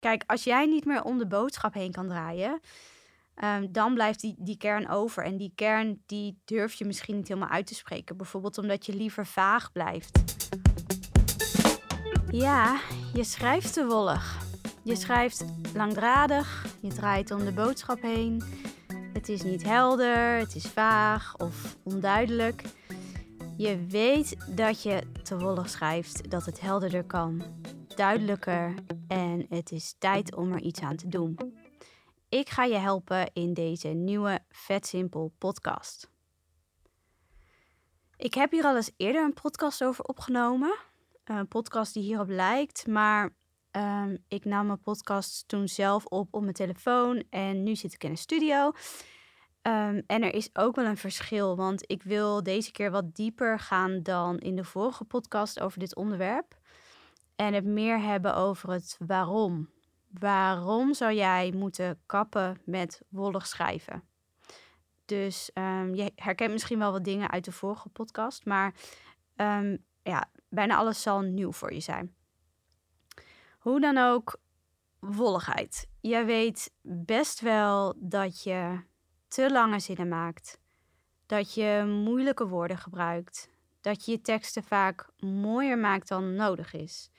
Kijk, als jij niet meer om de boodschap heen kan draaien, ehm, dan blijft die, die kern over. En die kern die durf je misschien niet helemaal uit te spreken. Bijvoorbeeld omdat je liever vaag blijft. Ja, je schrijft te wollig. Je schrijft langdradig, je draait om de boodschap heen. Het is niet helder, het is vaag of onduidelijk. Je weet dat je te wollig schrijft, dat het helderder kan, duidelijker en het is tijd om er iets aan te doen. Ik ga je helpen in deze nieuwe Vet Simpel podcast. Ik heb hier al eens eerder een podcast over opgenomen. Een podcast die hierop lijkt, maar ehm, ik nam mijn podcast toen zelf op op mijn telefoon en nu zit ik in een studio. Ehm, en er is ook wel een verschil, want ik wil deze keer wat dieper gaan dan in de vorige podcast over dit onderwerp. En het meer hebben over het waarom. Waarom zou jij moeten kappen met wollig schrijven? Dus um, je herkent misschien wel wat dingen uit de vorige podcast, maar um, ja, bijna alles zal nieuw voor je zijn. Hoe dan ook, wolligheid. Jij weet best wel dat je te lange zinnen maakt, dat je moeilijke woorden gebruikt, dat je je teksten vaak mooier maakt dan nodig is,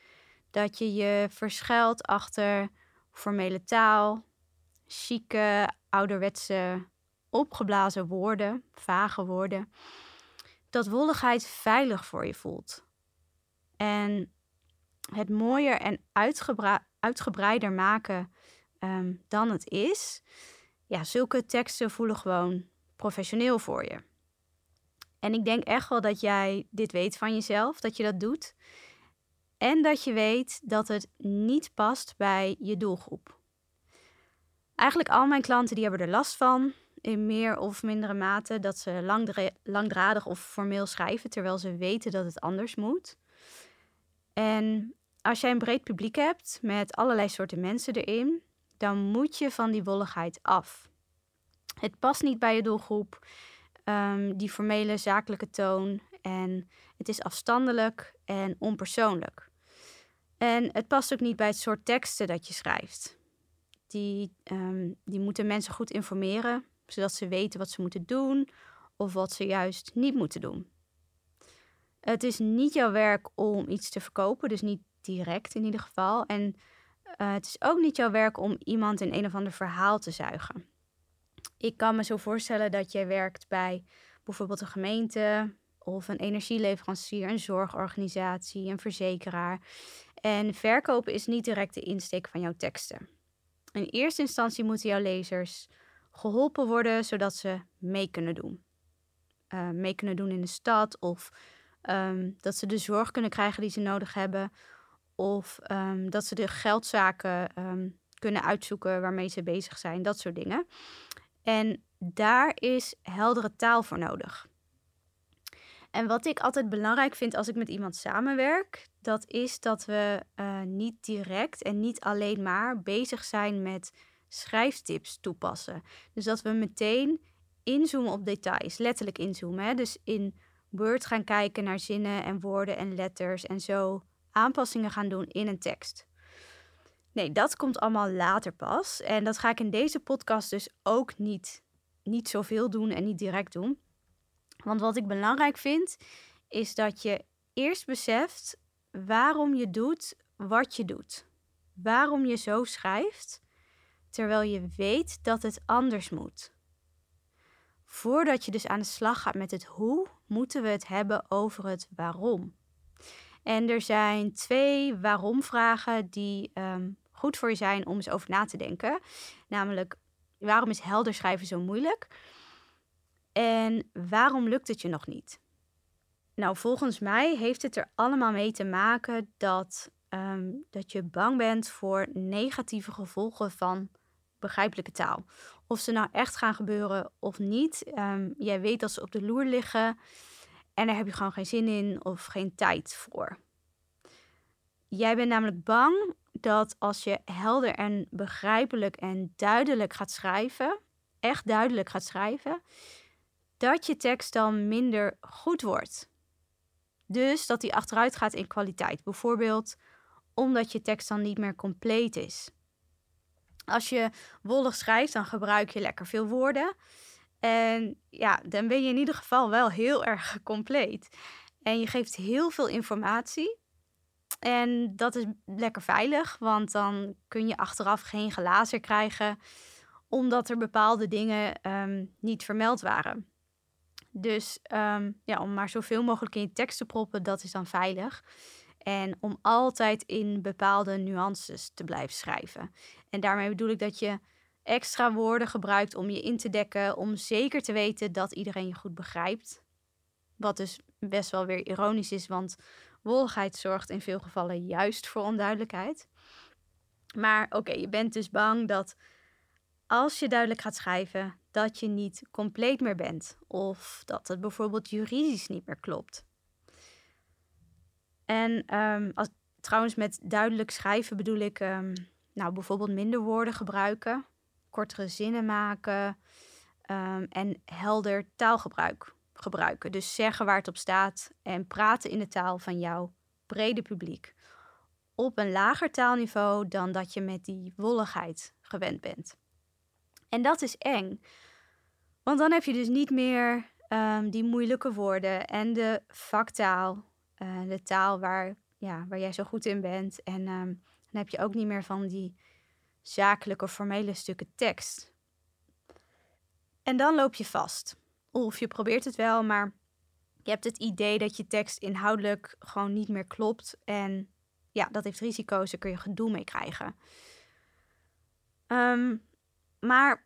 dat je je verschuilt achter formele taal, chique, ouderwetse, opgeblazen woorden, vage woorden, dat wolligheid veilig voor je voelt. En het mooier en uitgebreider maken um, dan het is, ja, zulke teksten voelen gewoon professioneel voor je. En ik denk echt wel dat jij dit weet van jezelf, dat je dat doet. En dat je weet dat het niet past bij je doelgroep. Eigenlijk al mijn klanten die hebben er last van, in meer of mindere mate, dat ze langdradig of formeel schrijven, terwijl ze weten dat het anders moet. En als jij een breed publiek hebt met allerlei soorten mensen erin, dan moet je van die wolligheid af. Het past niet bij je doelgroep, um, die formele zakelijke toon. En het is afstandelijk en onpersoonlijk. En het past ook niet bij het soort teksten dat je schrijft. Die, um, die moeten mensen goed informeren, zodat ze weten wat ze moeten doen of wat ze juist niet moeten doen. Het is niet jouw werk om iets te verkopen, dus niet direct in ieder geval. En uh, het is ook niet jouw werk om iemand in een of ander verhaal te zuigen. Ik kan me zo voorstellen dat jij werkt bij bijvoorbeeld een gemeente of een energieleverancier, een zorgorganisatie, een verzekeraar. En verkopen is niet direct de insteek van jouw teksten. In eerste instantie moeten jouw lezers geholpen worden zodat ze mee kunnen doen. Uh, mee kunnen doen in de stad of um, dat ze de zorg kunnen krijgen die ze nodig hebben. Of um, dat ze de geldzaken um, kunnen uitzoeken waarmee ze bezig zijn, dat soort dingen. En daar is heldere taal voor nodig. En wat ik altijd belangrijk vind als ik met iemand samenwerk, dat is dat we uh, niet direct en niet alleen maar bezig zijn met schrijftips toepassen. Dus dat we meteen inzoomen op details, letterlijk inzoomen. Hè? Dus in Word gaan kijken naar zinnen en woorden en letters en zo aanpassingen gaan doen in een tekst. Nee, dat komt allemaal later pas. En dat ga ik in deze podcast dus ook niet, niet zoveel doen en niet direct doen. Want wat ik belangrijk vind, is dat je eerst beseft waarom je doet wat je doet. Waarom je zo schrijft, terwijl je weet dat het anders moet. Voordat je dus aan de slag gaat met het hoe, moeten we het hebben over het waarom. En er zijn twee waarom-vragen die um, goed voor je zijn om eens over na te denken. Namelijk, waarom is helder schrijven zo moeilijk? En waarom lukt het je nog niet? Nou, volgens mij heeft het er allemaal mee te maken dat, um, dat je bang bent voor negatieve gevolgen van begrijpelijke taal. Of ze nou echt gaan gebeuren of niet. Um, jij weet dat ze op de loer liggen en daar heb je gewoon geen zin in of geen tijd voor. Jij bent namelijk bang dat als je helder en begrijpelijk en duidelijk gaat schrijven, echt duidelijk gaat schrijven, dat je tekst dan minder goed wordt. Dus dat die achteruit gaat in kwaliteit. Bijvoorbeeld omdat je tekst dan niet meer compleet is. Als je wollig schrijft, dan gebruik je lekker veel woorden. En ja, dan ben je in ieder geval wel heel erg compleet. En je geeft heel veel informatie. En dat is lekker veilig, want dan kun je achteraf geen glazer krijgen, omdat er bepaalde dingen ehm, niet vermeld waren. Dus ehm, ja, om maar zoveel mogelijk in je tekst te proppen, dat is dan veilig. En om altijd in bepaalde nuances te blijven schrijven. En daarmee bedoel ik dat je extra woorden gebruikt om je in te dekken, om zeker te weten dat iedereen je goed begrijpt. Wat dus best wel weer ironisch is, want wolligheid zorgt in veel gevallen juist voor onduidelijkheid. Maar oké, je bent dus bang dat als je duidelijk gaat schrijven, dat je niet compleet meer bent. Of dat het bijvoorbeeld juridisch niet meer klopt. En ehm, als, trouwens, met duidelijk schrijven bedoel ik um, nou, bijvoorbeeld minder woorden gebruiken, kortere zinnen maken um, en helder taalgebruik gebruiken. Dus zeggen waar het op staat en praten in de taal van jouw brede publiek. Op een lager taalniveau dan dat je met die wolligheid gewend bent. En dat is eng. Want dan heb je dus niet meer um, die moeilijke woorden en de vaktaal, uh, de taal waar, ja, waar jij zo goed in bent. En um, dan heb je ook niet meer van die zakelijke, formele stukken tekst. En dan loop je vast. Of je probeert het wel, maar je hebt het idee dat je tekst inhoudelijk gewoon niet meer klopt. En ja, dat heeft risico's, daar kun je gedoe mee krijgen. Um, maar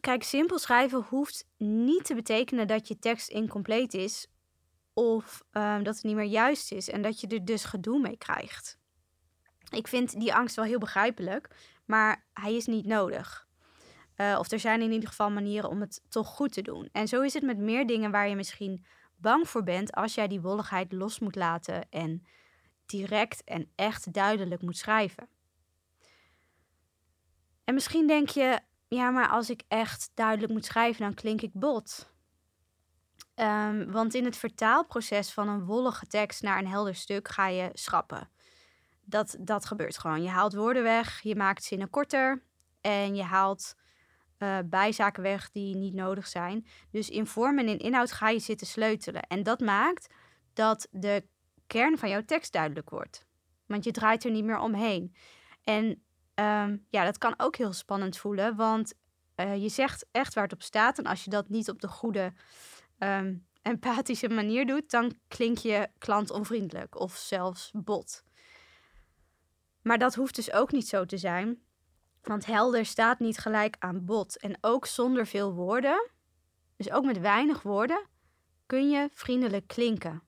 kijk, simpel schrijven hoeft niet te betekenen dat je tekst incompleet is. Of um, dat het niet meer juist is en dat je er dus gedoe mee krijgt. Ik vind die angst wel heel begrijpelijk, maar hij is niet nodig. Uh, of er zijn in ieder geval manieren om het toch goed te doen. En zo is het met meer dingen waar je misschien bang voor bent als jij die wolligheid los moet laten en direct en echt duidelijk moet schrijven. En misschien denk je, ja, maar als ik echt duidelijk moet schrijven, dan klink ik bot. Um, want in het vertaalproces van een wollige tekst naar een helder stuk ga je schrappen. Dat, dat gebeurt gewoon. Je haalt woorden weg, je maakt zinnen korter en je haalt uh, bijzaken weg die niet nodig zijn. Dus in vorm en in inhoud ga je zitten sleutelen. En dat maakt dat de kern van jouw tekst duidelijk wordt. Want je draait er niet meer omheen. En um, ja, dat kan ook heel spannend voelen, want uh, je zegt echt waar het op staat. En als je dat niet op de goede, um, empathische manier doet, dan klink je klantonvriendelijk of zelfs bot. Maar dat hoeft dus ook niet zo te zijn. Want helder staat niet gelijk aan bot. En ook zonder veel woorden, dus ook met weinig woorden, kun je vriendelijk klinken.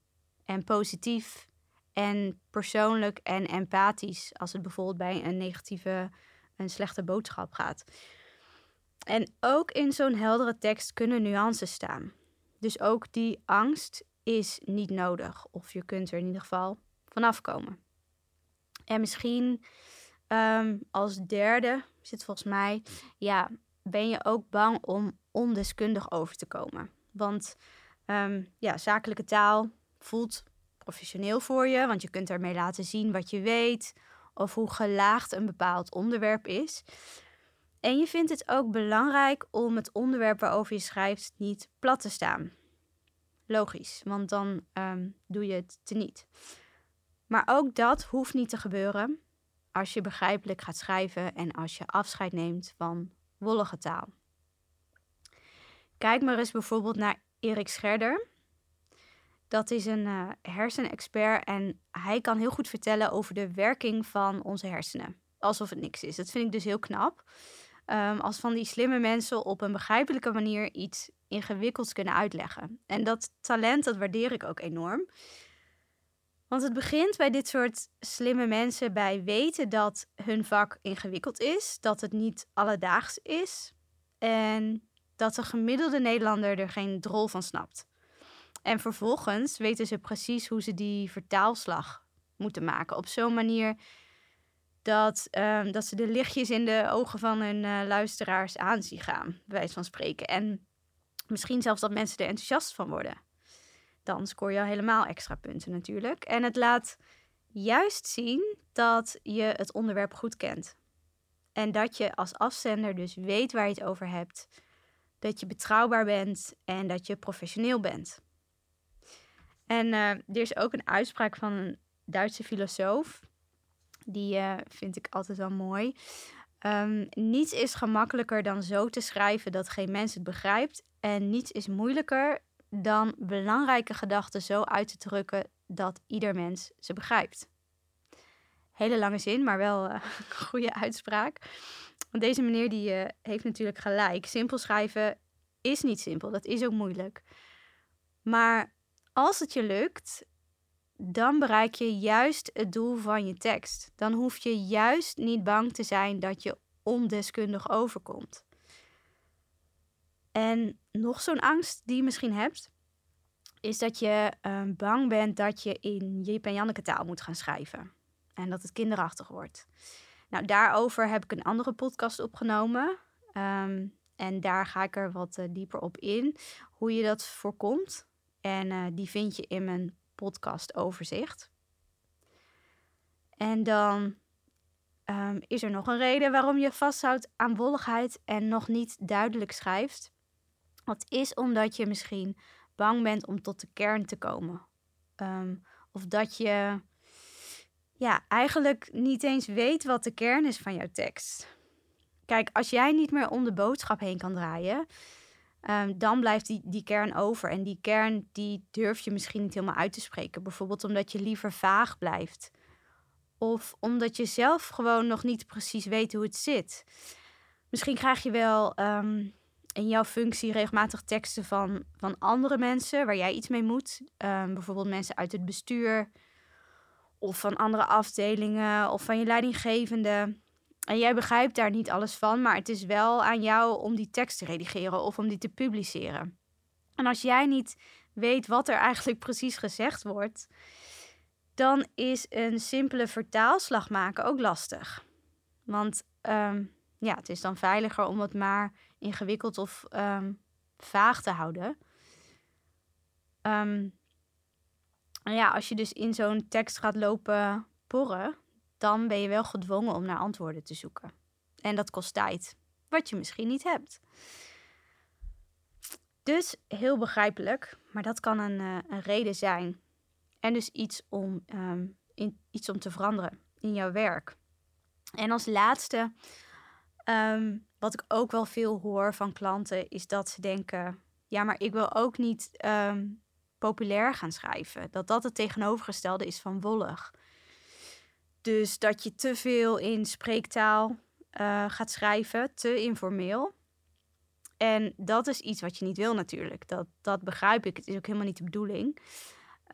En positief en persoonlijk en empathisch als het bijvoorbeeld bij een negatieve, een slechte boodschap gaat. En ook in zo'n heldere tekst kunnen nuances staan. Dus ook die angst is niet nodig. Of je kunt er in ieder geval vanaf komen. En misschien um, als derde zit volgens mij, ja, ben je ook bang om ondeskundig over te komen. Want um, ja, zakelijke taal voelt professioneel voor je, want je kunt ermee laten zien wat je weet of hoe gelaagd een bepaald onderwerp is. En je vindt het ook belangrijk om het onderwerp waarover je schrijft niet plat te staan. Logisch, want dan um, doe je het teniet. Maar ook dat hoeft niet te gebeuren als je begrijpelijk gaat schrijven en als je afscheid neemt van wollige taal. Kijk maar eens bijvoorbeeld naar Erik Scherder. Dat is een uh, hersenexpert en hij kan heel goed vertellen over de werking van onze hersenen. Alsof het niks is. Dat vind ik dus heel knap. Um, als van die slimme mensen op een begrijpelijke manier iets ingewikkelds kunnen uitleggen. En dat talent, dat waardeer ik ook enorm. Want het begint bij dit soort slimme mensen bij weten dat hun vak ingewikkeld is, dat het niet alledaags is en dat de gemiddelde Nederlander er geen drol van snapt. En vervolgens weten ze precies hoe ze die vertaalslag moeten maken. Op zo'n manier dat, um, dat ze de lichtjes in de ogen van hun uh, luisteraars aanzien gaan, bij wijze van spreken. En misschien zelfs dat mensen er enthousiast van worden. Dan scoor je al helemaal extra punten natuurlijk. En het laat juist zien dat je het onderwerp goed kent. En dat je als afzender dus weet waar je het over hebt. Dat je betrouwbaar bent en dat je professioneel bent. En uh, er is ook een uitspraak van een Duitse filosoof. Die uh, vind ik altijd wel mooi. Um, niets is gemakkelijker dan zo te schrijven dat geen mens het begrijpt. En niets is moeilijker dan belangrijke gedachten zo uit te drukken dat ieder mens ze begrijpt. Hele lange zin, maar wel uh, goede uitspraak. Deze meneer die, heeft natuurlijk gelijk. Simpel schrijven is niet simpel, dat is ook moeilijk. Maar als het je lukt, dan bereik je juist het doel van je tekst. Dan hoef je juist niet bang te zijn dat je ondeskundig overkomt. En nog zo'n angst die je misschien hebt, is dat je uh, bang bent dat je in Jip en Janneke taal moet gaan schrijven. En dat het kinderachtig wordt. Nou, daarover heb ik een andere podcast opgenomen. Um, en daar ga ik er wat uh, dieper op in. Hoe je dat voorkomt. En uh, die vind je in mijn podcast overzicht. En dan um, is er nog een reden waarom je vasthoudt aan wolligheid en nog niet duidelijk schrijft. Dat is omdat je misschien bang bent om tot de kern te komen. Um, of dat je ja, eigenlijk niet eens weet wat de kern is van jouw tekst. Kijk, als jij niet meer om de boodschap heen kan draaien, um, dan blijft die, die kern over. En die kern die durf je misschien niet helemaal uit te spreken. Bijvoorbeeld omdat je liever vaag blijft. Of omdat je zelf gewoon nog niet precies weet hoe het zit. Misschien krijg je wel um, in jouw functie regelmatig teksten van, van andere mensen waar jij iets mee moet. Um, bijvoorbeeld mensen uit het bestuur of van andere afdelingen of van je leidinggevende. En jij begrijpt daar niet alles van, maar het is wel aan jou om die tekst te redigeren of om die te publiceren. En als jij niet weet wat er eigenlijk precies gezegd wordt, dan is een simpele vertaalslag maken ook lastig. Want um, ja, het is dan veiliger om het maar ingewikkeld of um, vaag te houden. Um, ja, als je dus in zo'n tekst gaat lopen porren, dan ben je wel gedwongen om naar antwoorden te zoeken. En dat kost tijd, wat je misschien niet hebt. Dus heel begrijpelijk, maar dat kan een, uh, een reden zijn. En dus iets om, in, iets om te veranderen in jouw werk. En als laatste, um, wat ik ook wel veel hoor van klanten, is dat ze denken: ja, maar ik wil ook niet um, populair gaan schrijven. Dat dat het tegenovergestelde is van wollig. Dus dat je te veel in spreektaal uh, gaat schrijven, te informeel. En dat is iets wat je niet wil natuurlijk. Dat, dat begrijp ik. Het is ook helemaal niet de bedoeling.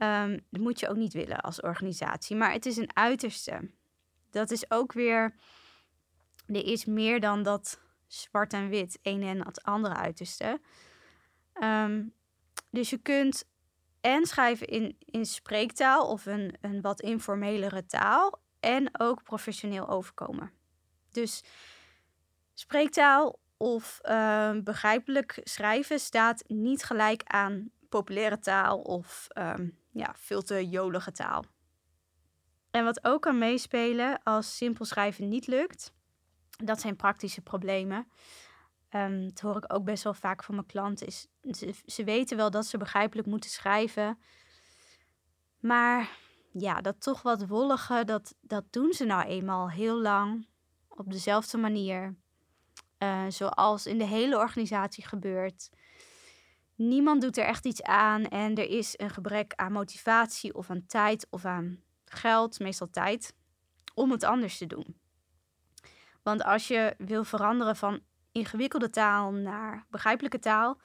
Um, dat moet je ook niet willen als organisatie. Maar het is een uiterste. Dat is ook weer. Er is meer dan dat zwart en wit, een en het andere uiterste. Um, dus je kunt en schrijven in, in spreektaal of een, een wat informelere taal en ook professioneel overkomen. Dus spreektaal of uh, begrijpelijk schrijven staat niet gelijk aan populaire taal of um, ja, veel te jolige taal. En wat ook kan meespelen als simpel schrijven niet lukt, dat zijn praktische problemen. Um, dat hoor ik ook best wel vaak van mijn klanten. Is, ze, ze weten wel dat ze begrijpelijk moeten schrijven. Maar ja, dat toch wat wollige, dat, dat doen ze nou eenmaal heel lang op dezelfde manier. Uh, zoals in de hele organisatie gebeurt. Niemand doet er echt iets aan en er is een gebrek aan motivatie of aan tijd of aan geld, meestal tijd, om het anders te doen. Want als je wil veranderen van ingewikkelde taal naar begrijpelijke taal,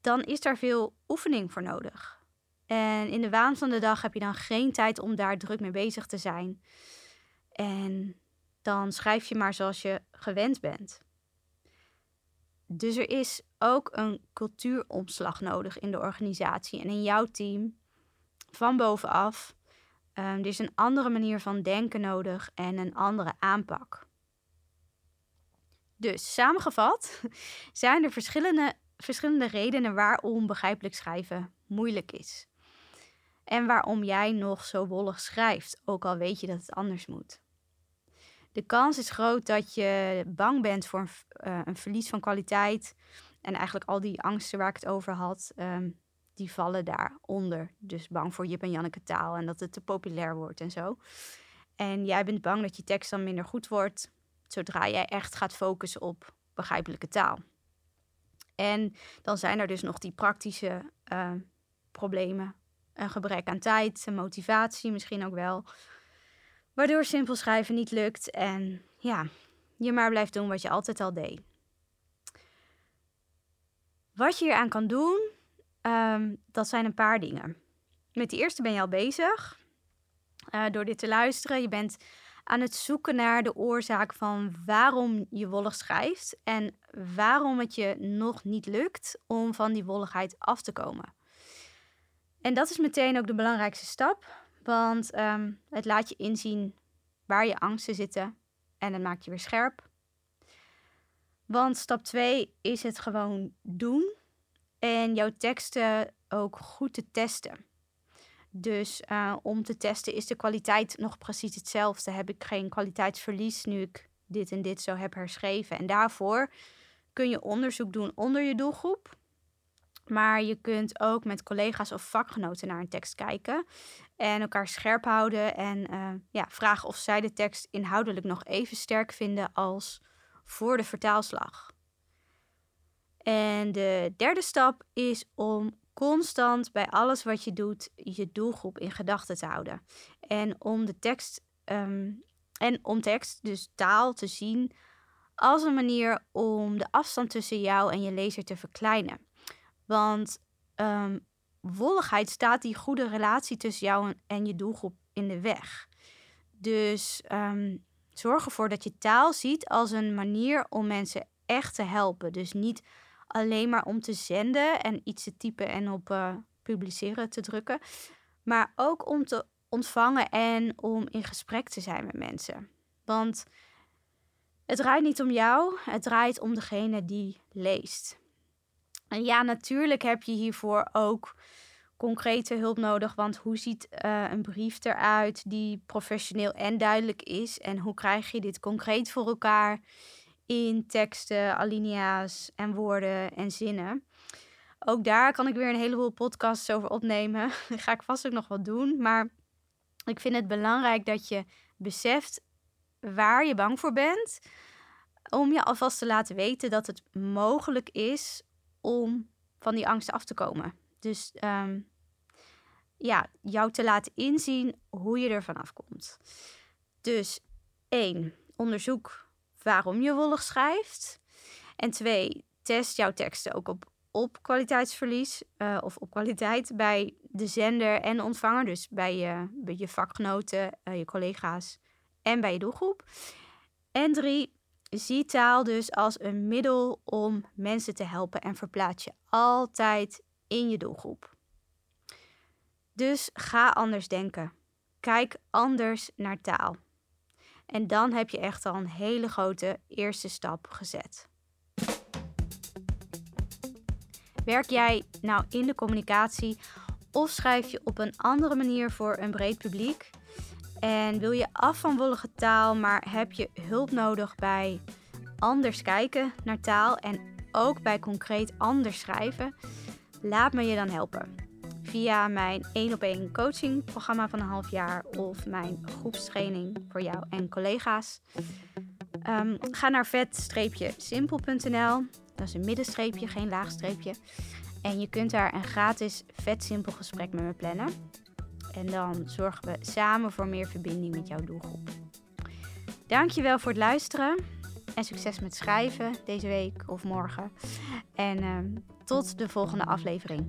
dan is daar veel oefening voor nodig. En in de waan van de dag heb je dan geen tijd om daar druk mee bezig te zijn. En dan schrijf je maar zoals je gewend bent. Dus er is ook een cultuuromslag nodig in de organisatie en in jouw team van bovenaf. Um, er is een andere manier van denken nodig en een andere aanpak. Dus samengevat zijn er verschillende, verschillende redenen waarom begrijpelijk schrijven moeilijk is. En waarom jij nog zo wollig schrijft, ook al weet je dat het anders moet. De kans is groot dat je bang bent voor een, uh, een verlies van kwaliteit. En eigenlijk al die angsten waar ik het over had, um, die vallen daaronder. Dus bang voor Jip en Janneke taal en dat het te populair wordt en zo. En jij bent bang dat je tekst dan minder goed wordt, zodra jij echt gaat focussen op begrijpelijke taal. En dan zijn er dus nog die praktische uh, problemen. Een gebrek aan tijd, motivatie misschien ook wel. Waardoor simpel schrijven niet lukt en ja, je maar blijft doen wat je altijd al deed. Wat je hier aan kan doen, um, dat zijn een paar dingen. Met de eerste ben je al bezig. Uh, door dit te luisteren, je bent aan het zoeken naar de oorzaak van waarom je wollig schrijft en waarom het je nog niet lukt om van die wolligheid af te komen. En dat is meteen ook de belangrijkste stap, want um, het laat je inzien waar je angsten zitten en het maakt je weer scherp. Want stap 2 is het gewoon doen en jouw teksten ook goed te testen. Dus uh, om te testen is de kwaliteit nog precies hetzelfde. Heb ik geen kwaliteitsverlies nu ik dit en dit zo heb herschreven. En daarvoor kun je onderzoek doen onder je doelgroep. Maar je kunt ook met collega's of vakgenoten naar een tekst kijken en elkaar scherp houden en uh, ja, vragen of zij de tekst inhoudelijk nog even sterk vinden als voor de vertaalslag. En de derde stap is om constant bij alles wat je doet je doelgroep in gedachten te houden. En om de tekst um, en om tekst, dus taal, te zien als een manier om de afstand tussen jou en je lezer te verkleinen. Want um, wolligheid staat die goede relatie tussen jou en je doelgroep in de weg. Dus um, zorg ervoor dat je taal ziet als een manier om mensen echt te helpen. Dus niet alleen maar om te zenden en iets te typen en op uh, publiceren te drukken, maar ook om te ontvangen en om in gesprek te zijn met mensen. Want het draait niet om jou, het draait om degene die leest. En ja, natuurlijk heb je hiervoor ook concrete hulp nodig. Want hoe ziet uh, een brief eruit die professioneel en duidelijk is? En hoe krijg je dit concreet voor elkaar in teksten, alinea's en woorden en zinnen? Ook daar kan ik weer een heleboel podcasts over opnemen. Dat ga ik vast ook nog wat doen. Maar ik vind het belangrijk dat je beseft waar je bang voor bent. Om je alvast te laten weten dat het mogelijk is om van die angsten af te komen. Dus um, ja, jou te laten inzien hoe je er vanaf komt. Dus één, onderzoek waarom je wollig schrijft. En twee, test jouw teksten ook op, op kwaliteitsverlies uh, of op kwaliteit bij de zender en ontvanger. Dus bij je, bij je vakgenoten, uh, je collega's en bij je doelgroep. En drie, zie taal dus als een middel om mensen te helpen en verplaats je altijd in je doelgroep. Dus ga anders denken. Kijk anders naar taal. En dan heb je echt al een hele grote eerste stap gezet. Werk jij nou in de communicatie of schrijf je op een andere manier voor een breed publiek? En wil je af van wollige taal, maar heb je hulp nodig bij anders kijken naar taal en ook bij concreet anders schrijven? Laat me je dan helpen. Via mijn 1 op 1 coaching programma van een half jaar of mijn groepstraining voor jou en collega's. Um, ga naar vet-simpel.nl. Dat is een middenstreepje, geen laagstreepje. En je kunt daar een gratis vet simpel gesprek met me plannen. En dan zorgen we samen voor meer verbinding met jouw doelgroep. Dankjewel voor het luisteren. En succes met schrijven deze week of morgen. En uh, tot de volgende aflevering.